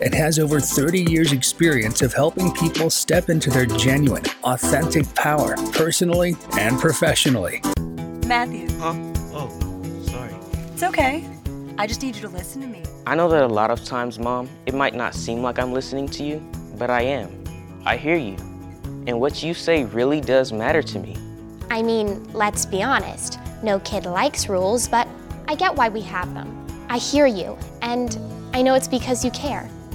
and has over 30 years' experience of helping people step into their genuine, authentic power, personally and professionally. Matthew. Huh? Oh, sorry. It's okay. I just need you to listen to me. I know that a lot of times, Mom, it might not seem like I'm listening to you, but I am. I hear you. And what you say really does matter to me. I mean, let's be honest. No kid likes rules, but I get why we have them. I hear you, and I know it's because you care.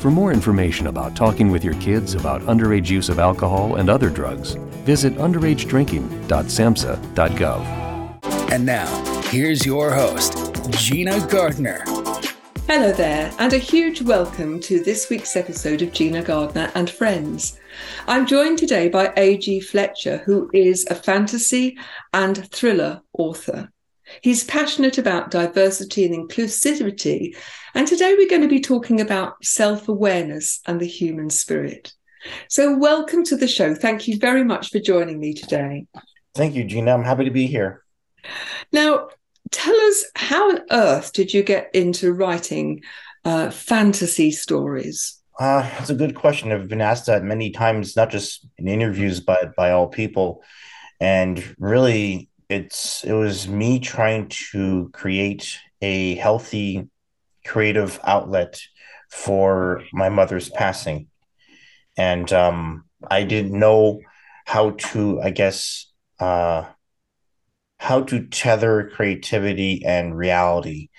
For more information about talking with your kids about underage use of alcohol and other drugs, visit underagedrinking.samhsa.gov. And now, here's your host, Gina Gardiner. Hello there, and a huge welcome to this week's episode of Gina Gardiner and Friends. I'm joined today by A.G. Flitcher, who is a fantasy and thriller author. He's passionate about diversity and inclusivity, and today we're going to be talking about self awareness and the human spirit. So, welcome to the show. Thank you very much for joining me today. Thank you, Gina. I'm happy to be here. Now, tell us how on earth did you get into writing uh, fantasy stories? Uh, that's a good question. I've been asked that many times, not just in interviews, but by all people. And really, it's it was me trying to create a healthy, creative outlet for my mother's passing, and um, I didn't know how to, I guess, uh, how to tether creativity and reality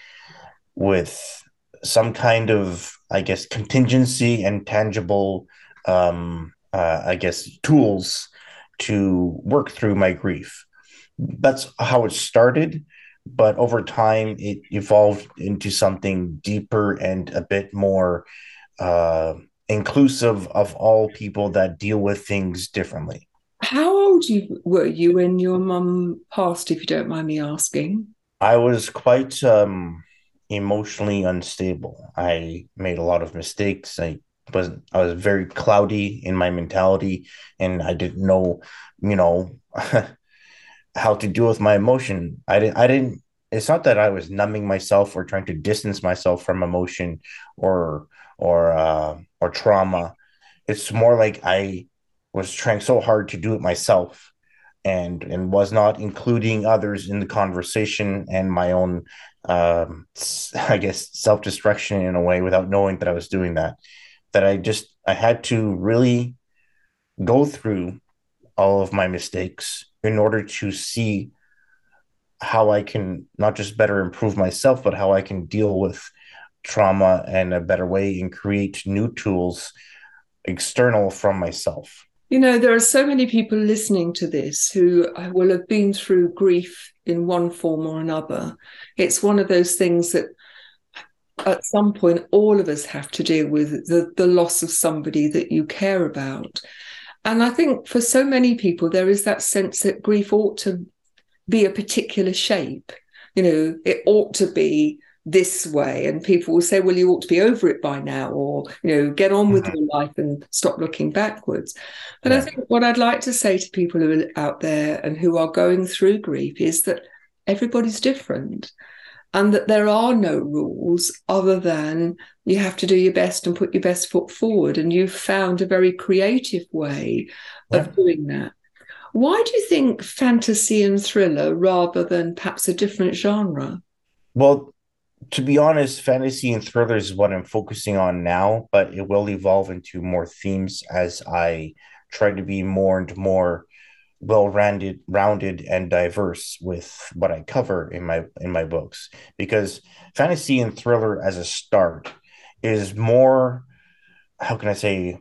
with some kind of i guess contingency and tangible um uh, i guess tools to work through my grief that's how it started but over time it evolved into something deeper and a bit more uh, inclusive of all people that deal with things differently How old you, were you when your mum passed, if you don't mind me asking? I was quite um, emotionally unstable. I made a lot of mistakes. I was I was very cloudy in my mentality, and I didn't know, you know, how to deal with my emotion. I didn't. I didn't. It's not that I was numbing myself or trying to distance myself from emotion or or uh, or trauma. It's more like I was trying so hard to do it myself and and was not including others in the conversation and my own um i guess self-destruction in a way without knowing that i was doing that that i just i had to really go through all of my mistakes in order to see how i can not just better improve myself but how i can deal with trauma in a better way and create new tools external from myself You know, there are so many people listening to this who uh, will have been through grief in one form or another. It's one of those things that at some point all of us have to deal with the, the loss of somebody that you care about. And I think for so many people, there is that sense that grief ought to be a particular shape. You know, it ought to be this way. And people will say, well, you ought to be over it by now, or, you know, get on with Mhm. your life and stop looking backwards. But I think what I'd like to say to people who are out there and who are going through grief is that everybody's different and that there are no rules other than you have to do your best and put your best foot forward. And you've found a very creative way of doing that. Why do you think fantasy and thriller rather than perhaps a different genre? Well, to be honest, fantasy and thriller is what I'm focusing on now, but it will evolve into more themes as I try to be more and more well rounded rounded and diverse with what I cover in my in my books because fantasy and thriller as a start is more how can I say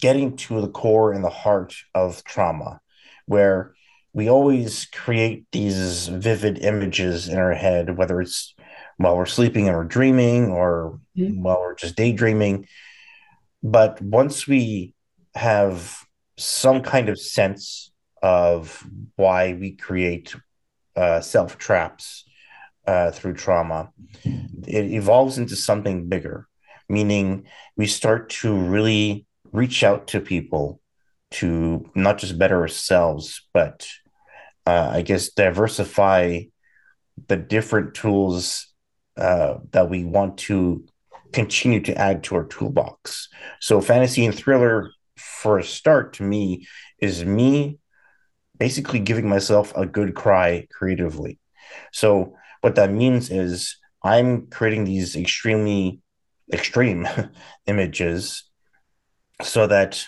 getting to the core and the heart of trauma where we always create these vivid images in our head whether it's while we're sleeping and we're dreaming or mm-hmm. while we're just daydreaming but once we have some kind of sense of why we create uh, self traps uh, through trauma. It evolves into something bigger, meaning we start to really reach out to people to not just better ourselves, but uh, I guess diversify the different tools uh, that we want to continue to add to our toolbox. So, fantasy and thriller, for a start, to me, is me basically giving myself a good cry creatively. So what that means is I'm creating these extremely extreme images so that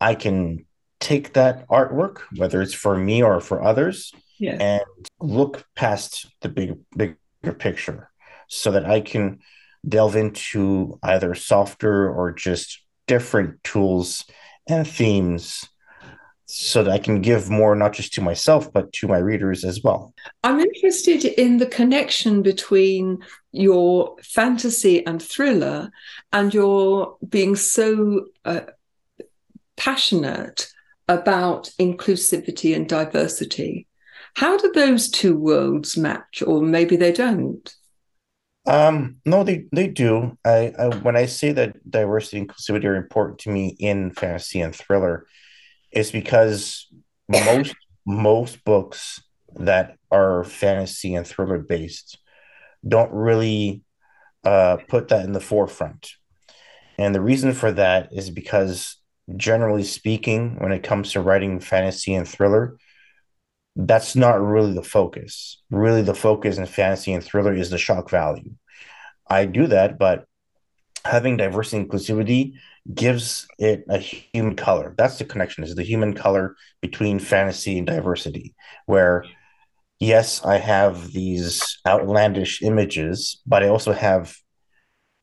I can take that artwork, whether it's for me or for others, yeah. and look past the big bigger picture so that I can delve into either softer or just different tools and themes so that I can give more not just to myself but to my readers as well. I'm interested in the connection between your fantasy and thriller and your being so uh, passionate about inclusivity and diversity. How do those two worlds match, or maybe they don't? Um, no, they they do. I, I when I say that diversity and inclusivity are important to me in fantasy and thriller, is because most most books that are fantasy and thriller based don't really uh, put that in the forefront. And the reason for that is because, generally speaking, when it comes to writing fantasy and thriller, that's not really the focus. Really, the focus in fantasy and thriller is the shock value. I do that, but having diversity and inclusivity gives it a human color. That's the connection is the human color between fantasy and diversity, where yes, I have these outlandish images, but I also have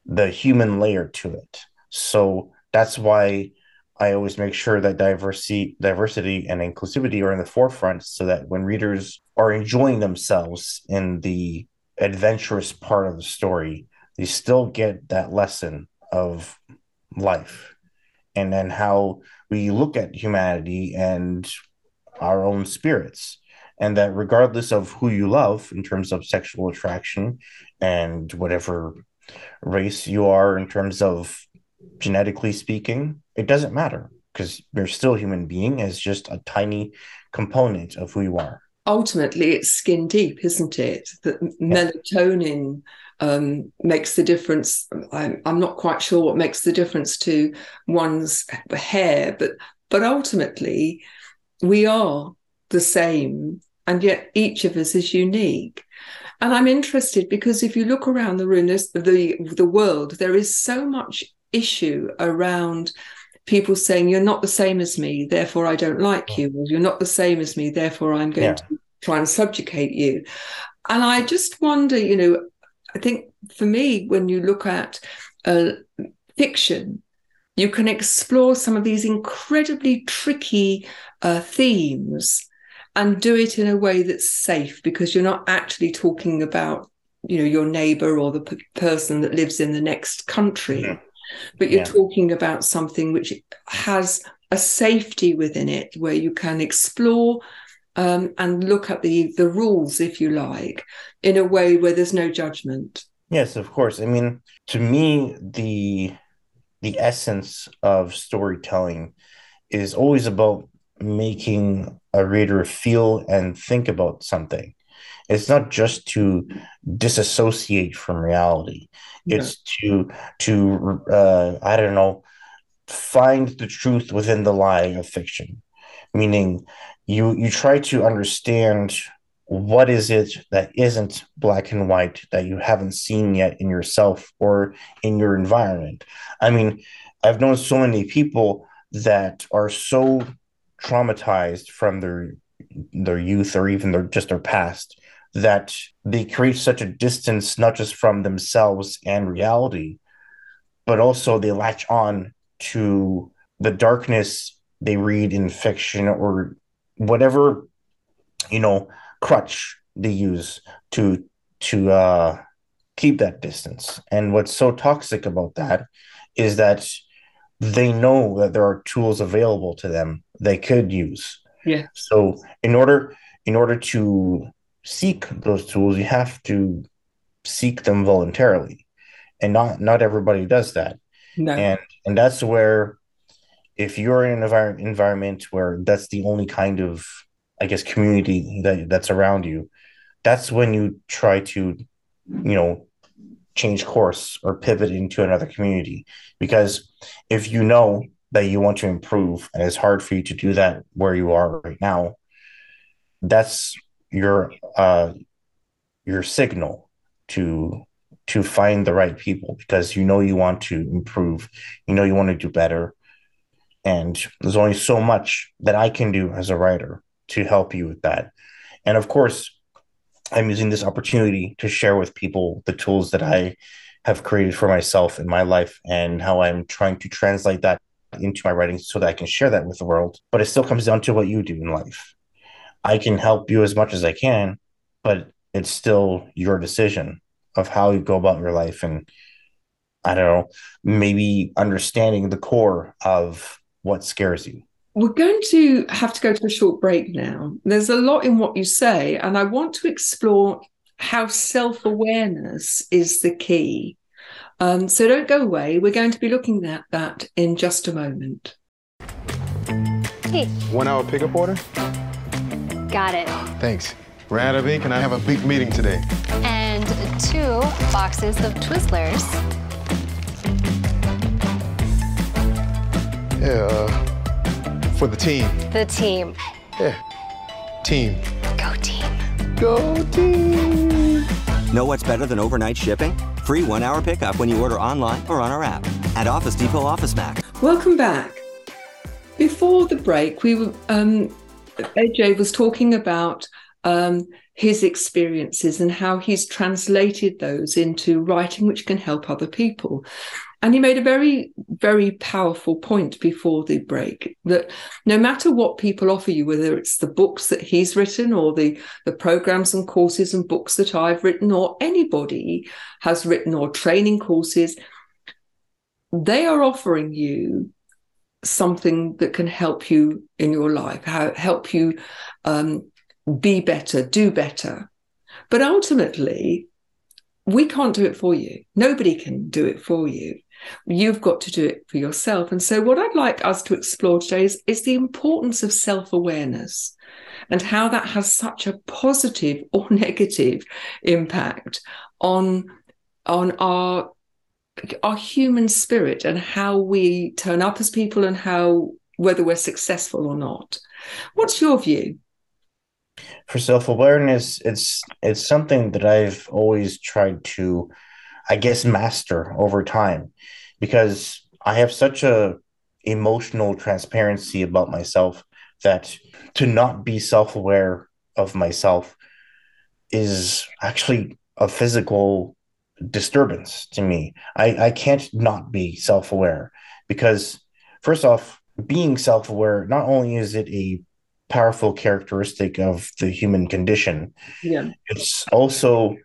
the human layer to it. So that's why I always make sure that diversity, diversity and inclusivity are in the forefront so that when readers are enjoying themselves in the adventurous part of the story, they still get that lesson of life. And then how we look at humanity and our own spirits. And that regardless of who you love in terms of sexual attraction and whatever race you are in terms of genetically speaking it doesn't matter because you're still a human being as just a tiny component of who you are. Ultimately it's skin deep isn't it? That melatonin um, makes the difference. I'm, I'm not quite sure what makes the difference to one's hair, but but ultimately, we are the same, and yet each of us is unique. And I'm interested because if you look around the room, the the world, there is so much issue around people saying you're not the same as me, therefore I don't like you, or you're not the same as me, therefore I'm going yeah. to try and subjugate you. And I just wonder, you know, I think for me, when you look at uh, fiction, you can explore some of these incredibly tricky uh, themes and do it in a way that's safe because you're not actually talking about you know your neighbor or the p- person that lives in the next country mm-hmm. but you're yeah. talking about something which has a safety within it where you can explore um, and look at the the rules, if you like, in a way where there's no judgment. Yes, of course. I mean, to me, the the essence of storytelling is always about making a reader feel and think about something. It's not just to disassociate from reality. It's to to uh, I don't know find the truth within the lie of fiction, meaning you you try to understand what is it that isn't black and white that you haven't seen yet in yourself or in your environment. I mean i've known so many people that are so traumatized from their their youth or even their just their past that they create such a distance not just from themselves and reality but also they latch on to the darkness they read in fiction or whatever you know crutch they use to to uh keep that distance. And what's so toxic about that is that they know that there are tools available to them they could use. Yeah. So in order in order to seek those tools you have to seek them voluntarily. And not not everybody does that. No. and and that's where if you're in an envir- environment where that's the only kind of i guess community that that's around you that's when you try to you know change course or pivot into another community. Because if you know that you want to improve and it's hard for you to do that where you are right now that's your uh your signal to to find the right people because you know you want to improve. You know you want to do better and there's only so much that i can do as a writer to help you with that. And of course i'm using this opportunity to share with people the tools that i have created for myself in my life and how i'm trying to translate that into my writing so that i can share that with the world. But it still comes down to what you do in life. I can help you as much as I can, but it's still your decision of how you go about your life. And I don't know, maybe understanding the core of what scares you. We're going to have to go to a short break now. There's a lot in what you say, and I want to explore how self awareness is the key. Um, so don't go away. We're going to be looking at that in just a moment. Hey. One hour pickup order? Got it. Thanks. We're out of ink and I have a big meeting today. And two boxes of Twizzlers. Yeah, uh, for the team. The team. Yeah, team. Go team. Go team. Know what's better than overnight shipping? Free one hour pickup when you order online or on our app at Office Depot Office Max. Welcome back. Before the break, we were um, AJ was talking about um, his experiences and how he's translated those into writing, which can help other people. And he made a very, very powerful point before the break that no matter what people offer you, whether it's the books that he's written or the, the programs and courses and books that I've written or anybody has written or training courses, they are offering you something that can help you in your life, help you um, be better, do better. But ultimately, we can't do it for you. Nobody can do it for you. You've got to do it for yourself. And so, what I'd like us to explore today is, is the importance of self awareness and how that has such a positive or negative impact on, on our our human spirit and how we turn up as people and how whether we're successful or not. What's your view? For self-awareness, it's it's something that I've always tried to I guess master over time because I have such a emotional transparency about myself that to not be self-aware of myself is actually a physical disturbance to me. I, I can't not be self aware because, first off, being self aware, not only is it a powerful characteristic of the human condition, yeah. it's also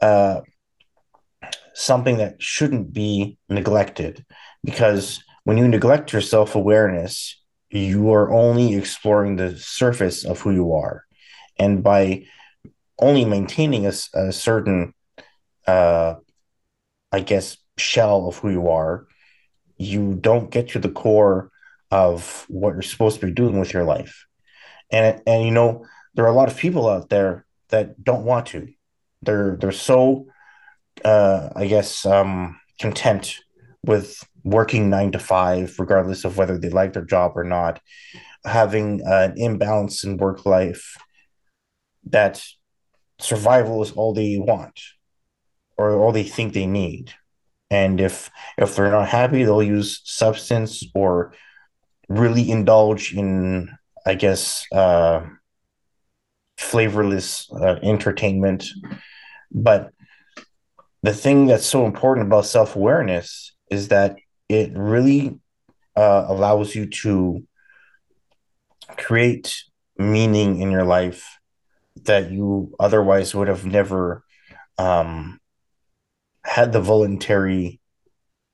uh, something that shouldn't be neglected because when you neglect your self awareness, you are only exploring the surface of who you are. And by only maintaining a, a certain uh, I guess, shell of who you are, you don't get to the core of what you're supposed to be doing with your life. And and you know, there are a lot of people out there that don't want to. They're they're so uh, I guess um, content with working nine to five, regardless of whether they like their job or not, having an imbalance in work life that survival is all they want or all they think they need. And if if they're not happy, they'll use substance or really indulge in, I guess, uh, flavorless uh, entertainment. But the thing that's so important about self awareness is that it really uh, allows you to create meaning in your life that you otherwise would have never um, had the voluntary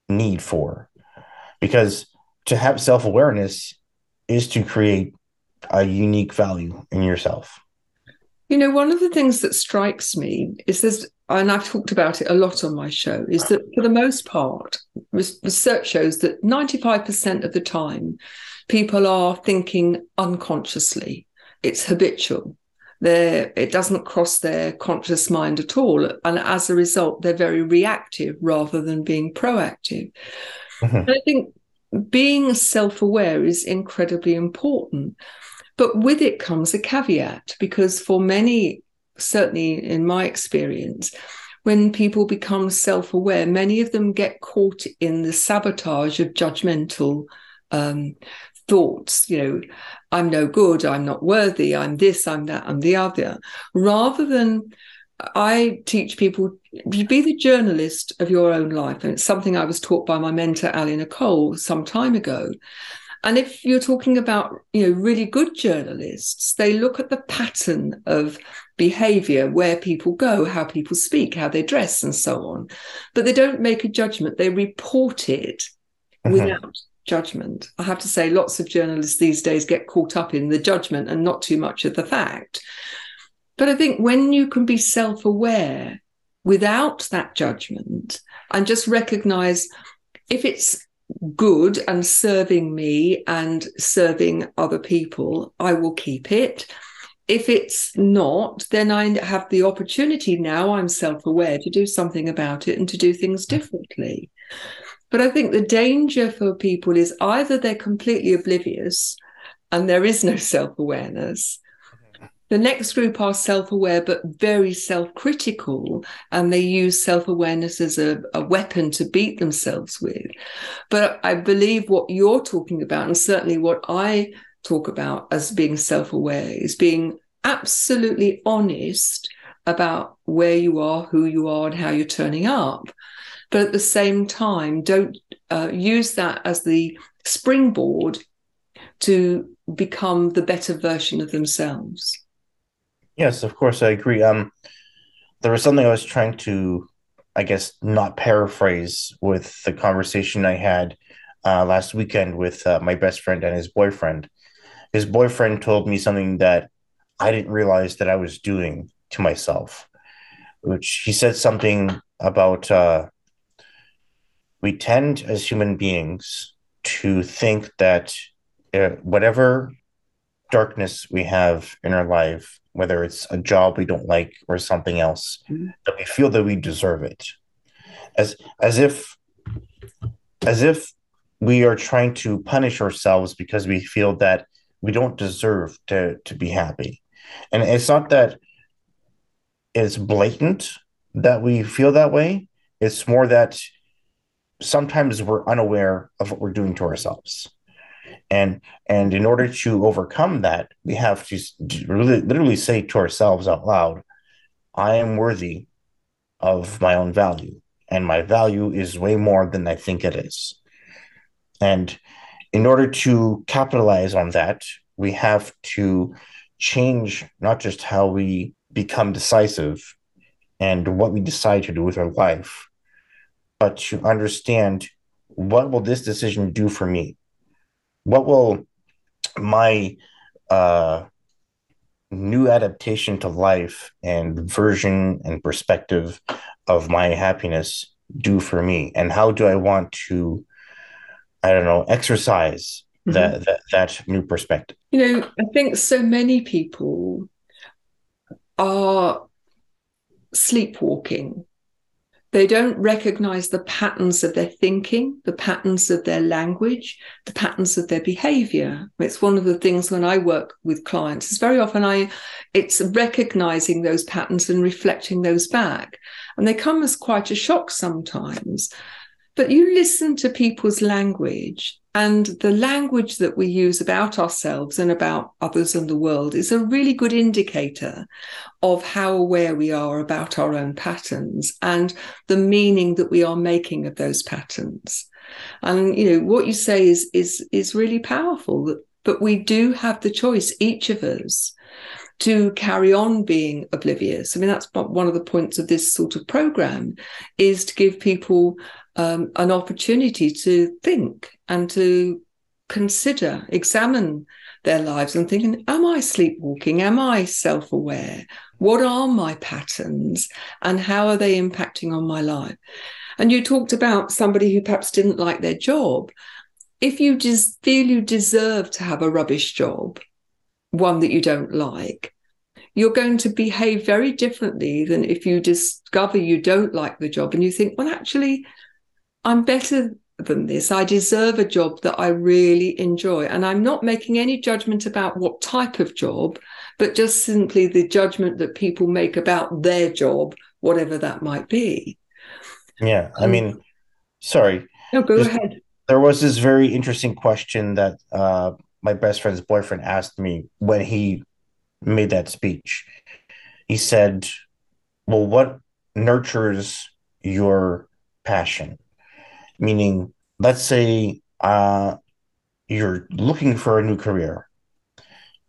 need for. Because to have self awareness is to create a unique value in yourself. You know, one of the things that strikes me is there's, and I've talked about it a lot on my show, is that for the most part, research shows that 95% of the time, people are thinking unconsciously. It's habitual. They're, it doesn't cross their conscious mind at all. And as a result, they're very reactive rather than being proactive. Mm-hmm. I think being self aware is incredibly important. But with it comes a caveat because for many, certainly in my experience, when people become self aware, many of them get caught in the sabotage of judgmental um, thoughts. You know, I'm no good, I'm not worthy, I'm this, I'm that, I'm the other, rather than I teach people to be the journalist of your own life. And it's something I was taught by my mentor, Ali Nicole, some time ago. And if you're talking about, you know, really good journalists, they look at the pattern of behavior, where people go, how people speak, how they dress, and so on. But they don't make a judgment. They report it mm-hmm. without judgment. I have to say, lots of journalists these days get caught up in the judgment and not too much of the fact. But I think when you can be self aware without that judgment and just recognize if it's good and serving me and serving other people, I will keep it. If it's not, then I have the opportunity now, I'm self aware to do something about it and to do things differently. But I think the danger for people is either they're completely oblivious and there is no self awareness, the next group are self aware but very self critical, and they use self awareness as a, a, weapon to beat themselves with. But I believe what you're talking about, and certainly what I talk about as being self aware, is being absolutely honest about where you are, who you are, and how you're turning up. But at the same time, don't uh, use that as the springboard to become the better version of themselves. Yes, of course, I agree. Um, there was something I was trying to, I guess, not paraphrase with the conversation I had uh, last weekend with uh, my best friend and his boyfriend. His boyfriend told me something that I didn't realize that I was doing to myself, which he said something about uh, we tend as human beings to think that uh, whatever darkness we have in our life, whether it's a job we don't like or something else, mm-hmm. that we feel that we deserve it. As as if as if we are trying to punish ourselves because we feel that we don't deserve to to be happy. And it's not that it's blatant that we feel that way. It's more that sometimes we're unaware of what we're doing to ourselves and and in order to overcome that we have to really, literally say to ourselves out loud i am worthy of my own value and my value is way more than i think it is and in order to capitalize on that we have to change not just how we become decisive and what we decide to do with our life but to understand what will this decision do for me? What will my uh, new adaptation to life and version and perspective of my happiness do for me? And how do i want to i don't know exercise mm-hmm. that, that that new perspective you know i think so many people are sleepwalking they don't recognize the patterns of their thinking, the patterns of their language, the patterns of their behavior. It's one of the things when I work with clients, it's very often I it's recognizing those patterns and reflecting those back. And they come as quite a shock sometimes. But you listen to people's language And the language that we use about ourselves and about others and the world is a really good indicator of how aware we are about our own patterns and the meaning that we are making of those patterns. And you know what you say is is is really powerful. But we do have the choice, each of us, to carry on being oblivious. I mean, that's one of the points of this sort of program is to give people um, an opportunity to think and to consider, examine their lives and thinking, am I sleepwalking? Am I self aware? What are my patterns and how are they impacting on my life? And you talked about somebody who perhaps didn't like their job. If you just feel you deserve to have a rubbish job, one that you don't like, you're going to behave very differently than if you discover you don't like the job and you think, well, actually, I'm better than this. I deserve a job that I really enjoy. And I'm not making any judgment about what type of job, but just simply the judgment that people make about their job, whatever that might be. Yeah. I mean, sorry. No, go ahead. There was this very interesting question that uh, my best friend's boyfriend asked me when he made that speech. He said, Well, what nurtures your passion? Meaning, let's say uh, you're looking for a new career,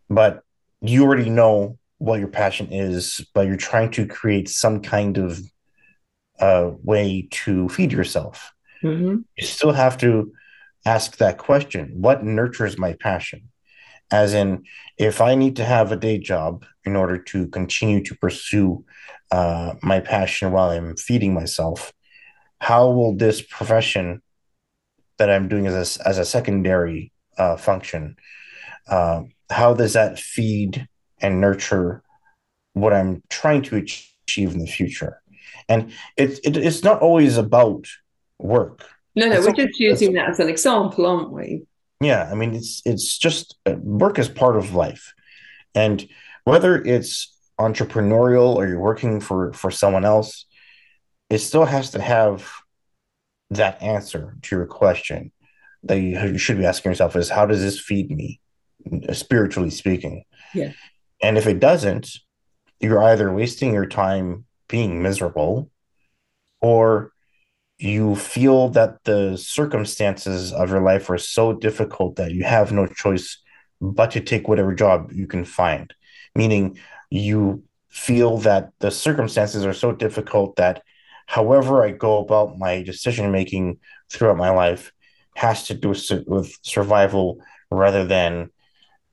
but you already know what your passion is, but you're trying to create some kind of uh, way to feed yourself. Mm-hmm. You still have to ask that question what nurtures my passion? As in, if I need to have a day job in order to continue to pursue uh, my passion while I'm feeding myself, how will this profession that I'm doing as a, as a secondary uh, function, uh, how does that feed and nurture what I'm trying to achieve in the future? And it, it it's not always about work. No, no, It's we're just using that as an example, aren't we? yeah, I mean it's it's just uh, work is part of life, and whether it's entrepreneurial or you're working for for someone else, it still has to have that answer to your question that you, should be asking yourself is how does this feed me, uh, spiritually speaking? Yeah. And if it doesn't, you're either wasting your time being miserable or you feel that the circumstances of your life are so difficult that you have no choice but to take whatever job you can find. Meaning, you feel that the circumstances are so difficult that however I go about my decision making throughout my life has to do with, survival rather than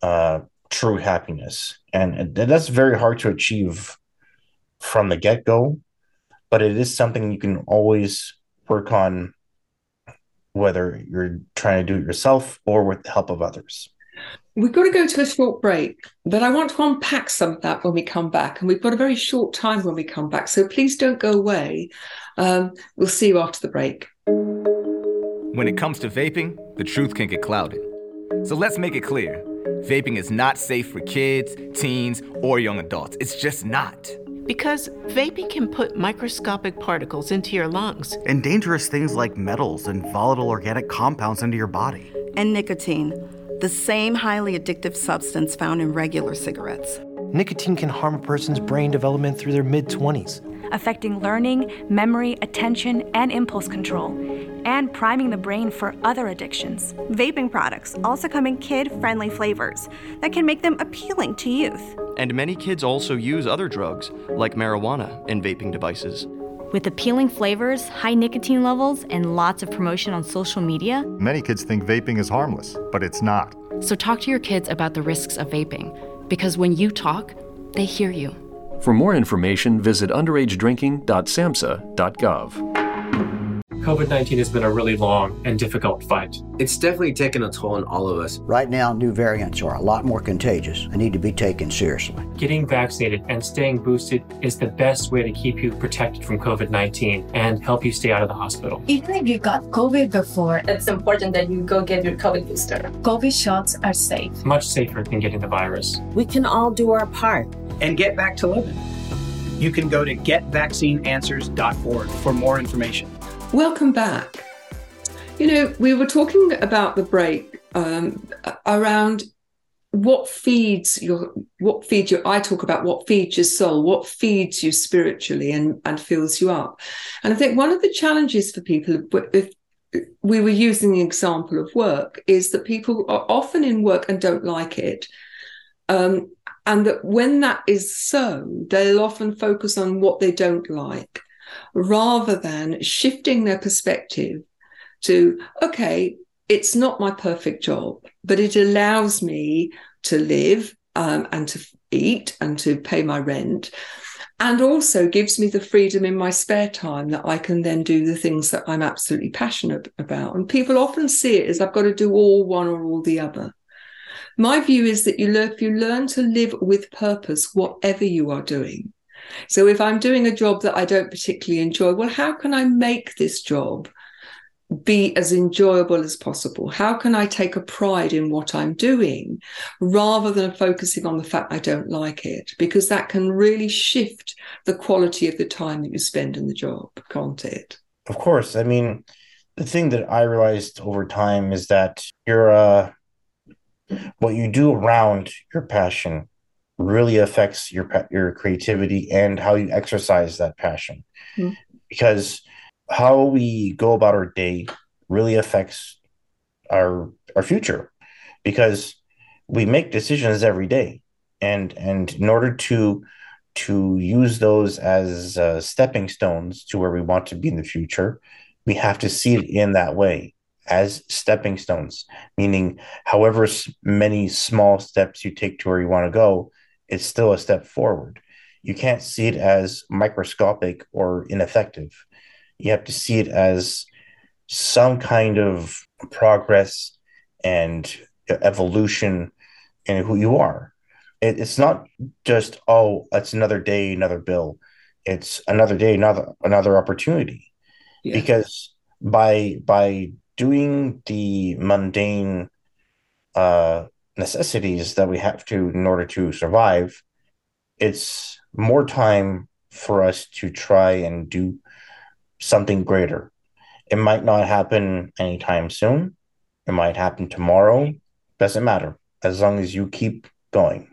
uh, true happiness. And that's very hard to achieve from the get go, but it is something you can always work on, whether you're trying to do it yourself or with the help of others. We've got to go to a short break, but I want to unpack some of that when we come back. And we've got a very short time when we come back. So please don't go away. Um, we'll see you after the break. When it comes to vaping, the truth can get clouded. So let's make it clear vaping is not safe for kids, teens, or young adults. It's just not. Because vaping can put microscopic particles into your lungs. And dangerous things like metals and volatile organic compounds into your body. And nicotine, the same highly addictive substance found in regular cigarettes. Nicotine can harm a person's brain development through their mid 20s, affecting learning, memory, attention, and impulse control, and priming the brain for other addictions. Vaping products also come in kid friendly flavors that can make them appealing to youth. And many kids also use other drugs, like marijuana, in vaping devices. With appealing flavors, high nicotine levels, and lots of promotion on social media, many kids think vaping is harmless, but it's not. So talk to your kids about the risks of vaping, because when you talk, they hear you. For more information, visit underagedrinking.samhsa.gov. COVID 19 has been a really long and difficult fight. It's definitely taken a toll on all of us. Right now, new variants are a lot more contagious and need to be taken seriously. Getting vaccinated and staying boosted is the best way to keep you protected from COVID 19 and help you stay out of the hospital. Even if you got COVID before, it's important that you go get your COVID booster. COVID shots are safe, much safer than getting the virus. We can all do our part and get back to living. You can go to getvaccineanswers.org for more information. Welcome back. You know, we were talking about the break um, around what feeds your what feeds your i talk about what feeds your soul what feeds you spiritually and and fills you up. And i think one of the challenges for people if we were using the example of work is that people are often in work and don't like it. Um, and that when that is so they'll often focus on what they don't like rather than shifting their perspective to okay it's not my perfect job, but it allows me to live um, and to eat and to pay my rent. And also gives me the freedom in my spare time that I can then do the things that I'm absolutely passionate about. And people often see it as I've got to do all one or all the other. My view is that you learn, if you learn to live with purpose, whatever you are doing. So if I'm doing a job that I don't particularly enjoy, well, how can I make this job be as enjoyable as possible? How can I take a pride in what I'm doing rather than focusing on the fact I don't like it? Because that can really shift the quality of the time that you spend in the job, can't it? Of course. I mean, the thing that I realized over time is that your uh, what you do around your passion really affects your your creativity and how you exercise that passion. Mm. Because how we go about our day really affects our our future because we make decisions every day and and in order to to use those as uh, stepping stones to where we want to be in the future we have to see it in that way as stepping stones meaning however many small steps you take to where you want to go it's still a step forward you can't see it as microscopic or ineffective you have to see it as some kind of progress and evolution in who you are. It, it's not just oh, it's another day, another bill. It's another day, another another opportunity. Yeah. Because by by doing the mundane uh, necessities that we have to in order to survive, it's more time for us to try and do something greater. It might not happen anytime soon. It might happen tomorrow. Doesn't matter as long as you keep going.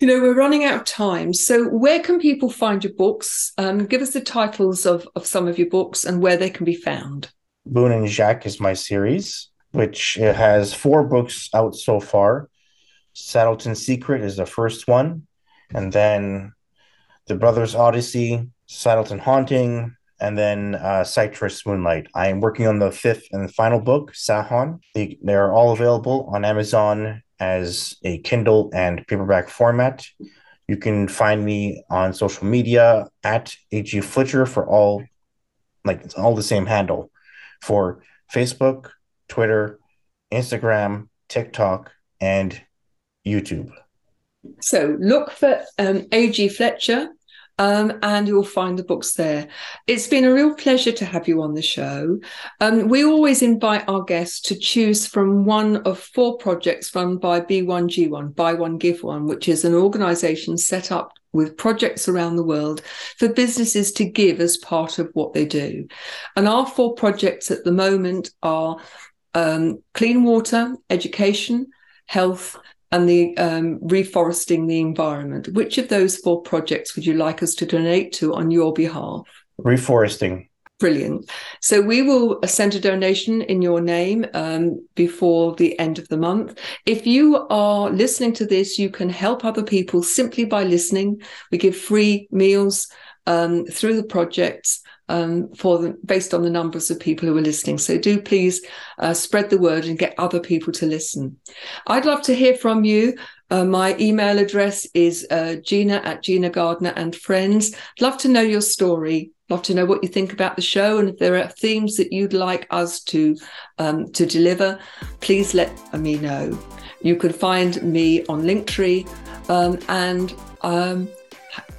You know, we're running out of time. So, where can people find your books? Um, give us the titles of, of some of your books and where they can be found. Boone and Jack is my series, which has four books out so far. Saddleton Secret is the first one. And then The Brothers Odyssey, Saddleton Haunting, and then uh, Citrus Moonlight. I am working on the fifth and final book, Sahon. They, they are all available on Amazon as a Kindle and paperback format. You can find me on social media at AG Flitcher for all, like it's all the same handle for Facebook, Twitter, Instagram, TikTok, and YouTube. So look for um, AG Flitcher um, and you'll find the books there. It's been a real pleasure to have you on the show. Um, we always invite our guests to choose from one of four projects run by B1G1, Buy One Give One, which is an organization set up with projects around the world for businesses to give as part of what they do. And our four projects at the moment are um, clean water, education, health, and the um, reforesting the environment. Which of those four projects would you like us to donate to on your behalf? Reforesting. Brilliant. So we will send a donation in your name um, before the end of the month. If you are listening to this, you can help other people simply by listening. We give free meals um, through the projects um, for the, based on the numbers of people who are listening. So do please uh, spread the word and get other people to listen. I'd love to hear from you. Uh, my email address is uh, gina at Gina Gardiner and Friends. Love to know your story. Love to know what you think about the show, and if there are themes that you'd like us to um, to deliver, please let me know. You can find me on Linktree, um, and um,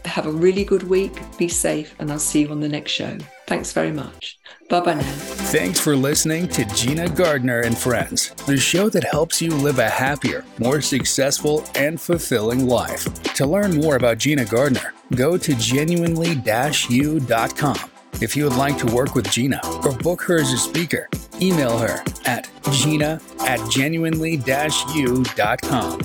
have a really good week. Be safe, and I'll see you on the next show. Thanks very much. Bye bye now. Thanks for listening to Gina Gardiner and Friends, the show that helps you live a happier, more successful, and fulfilling life. To learn more about Gina Gardiner, go to genuinely-u.com. If you would like to work with Gina or book her as a speaker, Email her at gina at genuinely-u.com.